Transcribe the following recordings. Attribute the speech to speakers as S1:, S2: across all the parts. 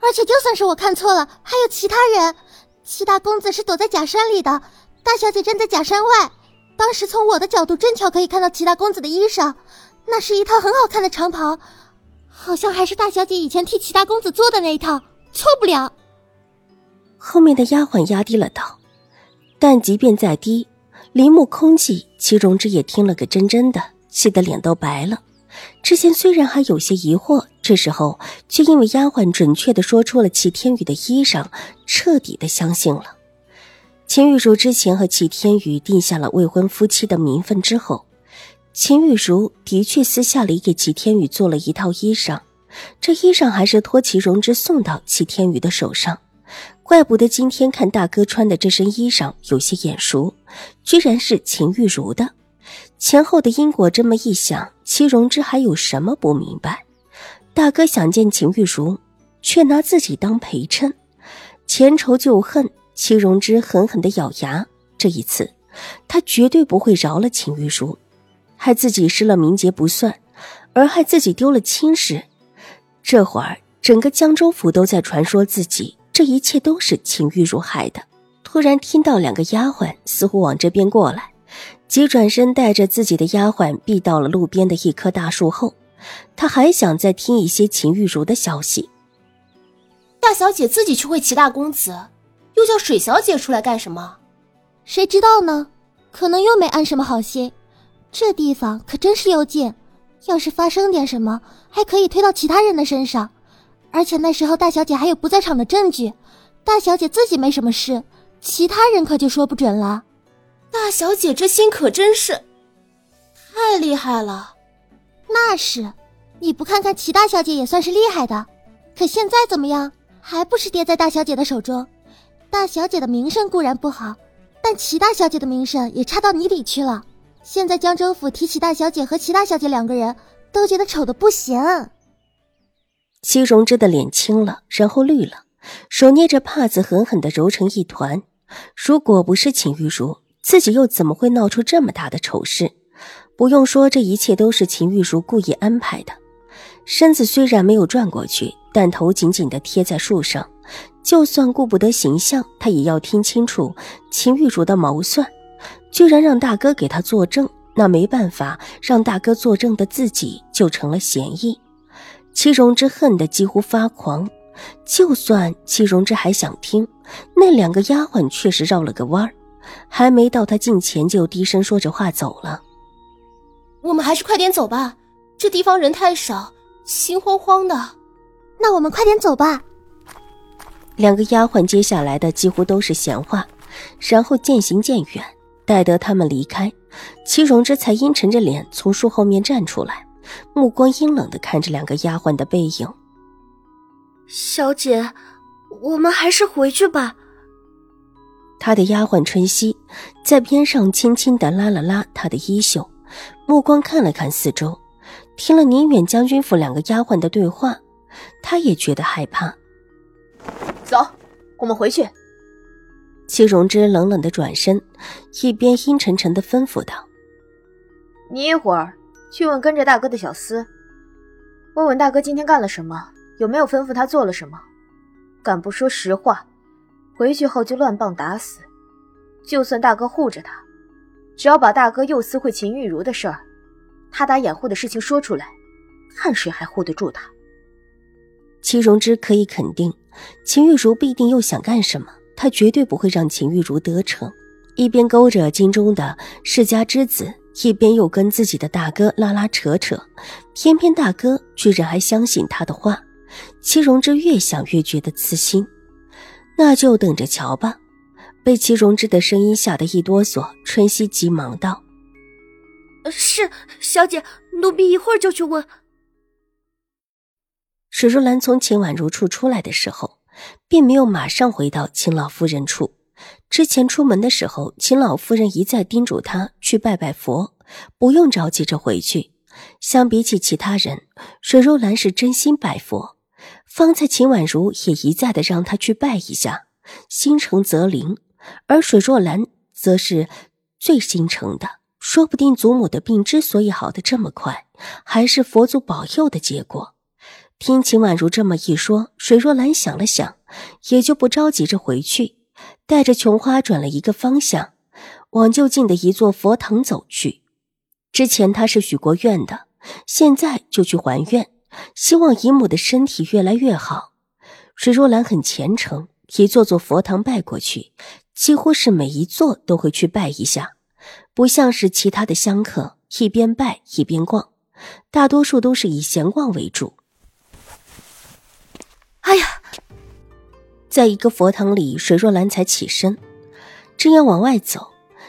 S1: 而且就算是我看错了，还有其他人。七大公子是躲在假山里的，大小姐站在假山外。当时从我的角度，正巧可以看到七大公子的衣裳，那是一套很好看的长袍，好像还是大小姐以前替七大公子做的那一套，错不了。
S2: 后面的丫鬟压低了道，但即便再低，林木空气，齐荣之也听了个真真的，气得脸都白了。之前虽然还有些疑惑，这时候却因为丫鬟准确的说出了齐天宇的衣裳，彻底的相信了。秦玉茹之前和齐天宇定下了未婚夫妻的名分之后，秦玉茹的确私下里给齐天宇做了一套衣裳，这衣裳还是托齐荣之送到齐天宇的手上。怪不得今天看大哥穿的这身衣裳有些眼熟，居然是秦玉茹的。前后的因果这么一想，齐荣之还有什么不明白？大哥想见秦玉茹，却拿自己当陪衬，前仇旧恨。齐荣之狠狠的咬牙，这一次，他绝对不会饶了秦玉茹，害自己失了名节不算，而害自己丢了亲事。这会儿，整个江州府都在传说自己这一切都是秦玉茹害的。突然听到两个丫鬟似乎往这边过来。急转身，带着自己的丫鬟避到了路边的一棵大树后。他还想再听一些秦玉茹的消息。
S3: 大小姐自己去会齐大公子，又叫水小姐出来干什么？
S1: 谁知道呢？可能又没安什么好心。这地方可真是幽静，要是发生点什么，还可以推到其他人的身上。而且那时候大小姐还有不在场的证据，大小姐自己没什么事，其他人可就说不准了。
S3: 大小姐这心可真是太厉害了，
S1: 那是，你不看看齐大小姐也算是厉害的，可现在怎么样？还不是跌在大小姐的手中？大小姐的名声固然不好，但齐大小姐的名声也差到你里去了。现在江州府提起大小姐和齐大小姐两个人，都觉得丑的不行。
S2: 齐荣之的脸青了，然后绿了，手捏着帕子狠狠的揉成一团。如果不是秦玉茹。自己又怎么会闹出这么大的丑事？不用说，这一切都是秦玉茹故意安排的。身子虽然没有转过去，但头紧紧地贴在树上，就算顾不得形象，他也要听清楚秦玉茹的谋算。居然让大哥给他作证，那没办法，让大哥作证的自己就成了嫌疑。戚荣之恨得几乎发狂。就算戚荣之还想听，那两个丫鬟却是绕了个弯儿。还没到他近前，就低声说着话走了。
S3: 我们还是快点走吧，这地方人太少，心慌慌的。
S1: 那我们快点走吧。
S2: 两个丫鬟接下来的几乎都是闲话，然后渐行渐远。待得他们离开，齐荣之才阴沉着脸从树后面站出来，目光阴冷的看着两个丫鬟的背影。
S4: 小姐，我们还是回去吧。
S2: 他的丫鬟春熙在边上轻轻的拉了拉他的衣袖，目光看了看四周，听了宁远将军府两个丫鬟的对话，他也觉得害怕。
S3: 走，我们回去。
S2: 戚荣之冷冷的转身，一边阴沉沉的吩咐道：“
S5: 你一会儿去问跟着大哥的小厮，问问大哥今天干了什么，有没有吩咐他做了什么，敢不说实话。”回去后就乱棒打死，就算大哥护着他，只要把大哥又私会秦玉茹的事儿，他打掩护的事情说出来，看谁还护得住他。
S2: 齐荣之可以肯定，秦玉茹必定又想干什么，他绝对不会让秦玉茹得逞。一边勾着京中的世家之子，一边又跟自己的大哥拉拉扯扯，偏偏大哥居然还相信他的话。齐荣之越想越觉得刺心。那就等着瞧吧！被齐荣之的声音吓得一哆嗦，春熙急忙道：“
S4: 是小姐，奴婢一会儿就去问。”
S2: 水如兰从秦婉如处出来的时候，并没有马上回到秦老夫人处。之前出门的时候，秦老夫人一再叮嘱她去拜拜佛，不用着急着回去。相比起其他人，水若兰是真心拜佛。方才秦婉如也一再的让他去拜一下，心诚则灵。而水若兰则是最心诚的，说不定祖母的病之所以好的这么快，还是佛祖保佑的结果。听秦婉如这么一说，水若兰想了想，也就不着急着回去，带着琼花转了一个方向，往就近的一座佛堂走去。之前她是许过愿的，现在就去还愿，希望姨母的身体越来越好。水若兰很虔诚，一座座佛堂拜过去。几乎是每一座都会去拜一下，不像是其他的香客一边拜一边逛，大多数都是以闲逛为主。
S4: 哎呀，
S2: 在一个佛堂里，水若兰才起身，正要往外走，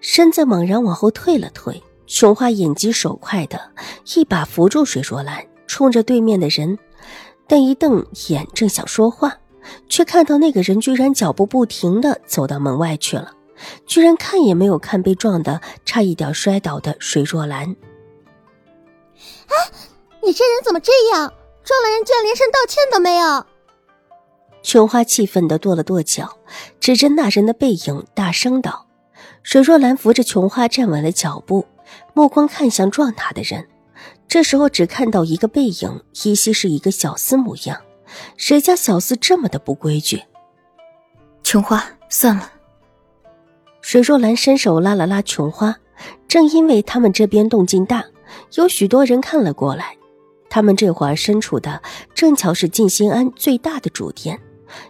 S2: 身子猛然往后退了退。琼花眼疾手快的一把扶住水若兰，冲着对面的人，但一瞪眼，正想说话。却看到那个人居然脚步不停的走到门外去了，居然看也没有看被撞的差一点摔倒的水若兰。
S1: 哎，你这人怎么这样？撞了人居然连声道歉都没有！
S2: 琼花气愤的跺了跺脚，指着那人的背影大声道：“水若兰扶着琼花站稳了脚步，目光看向撞她的人，这时候只看到一个背影，依稀是一个小厮模样。”谁家小厮这么的不规矩？
S4: 琼花，算了。
S2: 水若兰伸手拉了拉琼花，正因为他们这边动静大，有许多人看了过来。他们这会儿身处的正巧是静心庵最大的主殿，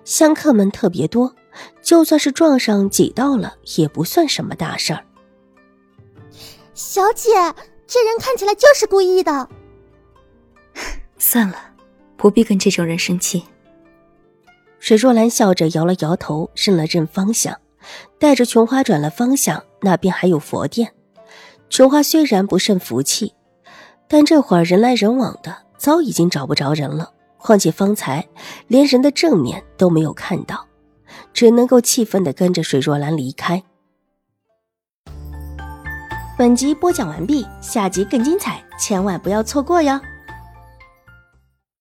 S2: 香客们特别多，就算是撞上挤到了，也不算什么大事儿。
S1: 小姐，这人看起来就是故意的。
S4: 算了。不必跟这种人生气。
S2: 水若兰笑着摇了摇头，认了认方向，带着琼花转了方向。那边还有佛殿。琼花虽然不甚服气，但这会儿人来人往的，早已经找不着人了。况且方才连人的正面都没有看到，只能够气愤的跟着水若兰离开。
S6: 本集播讲完毕，下集更精彩，千万不要错过哟！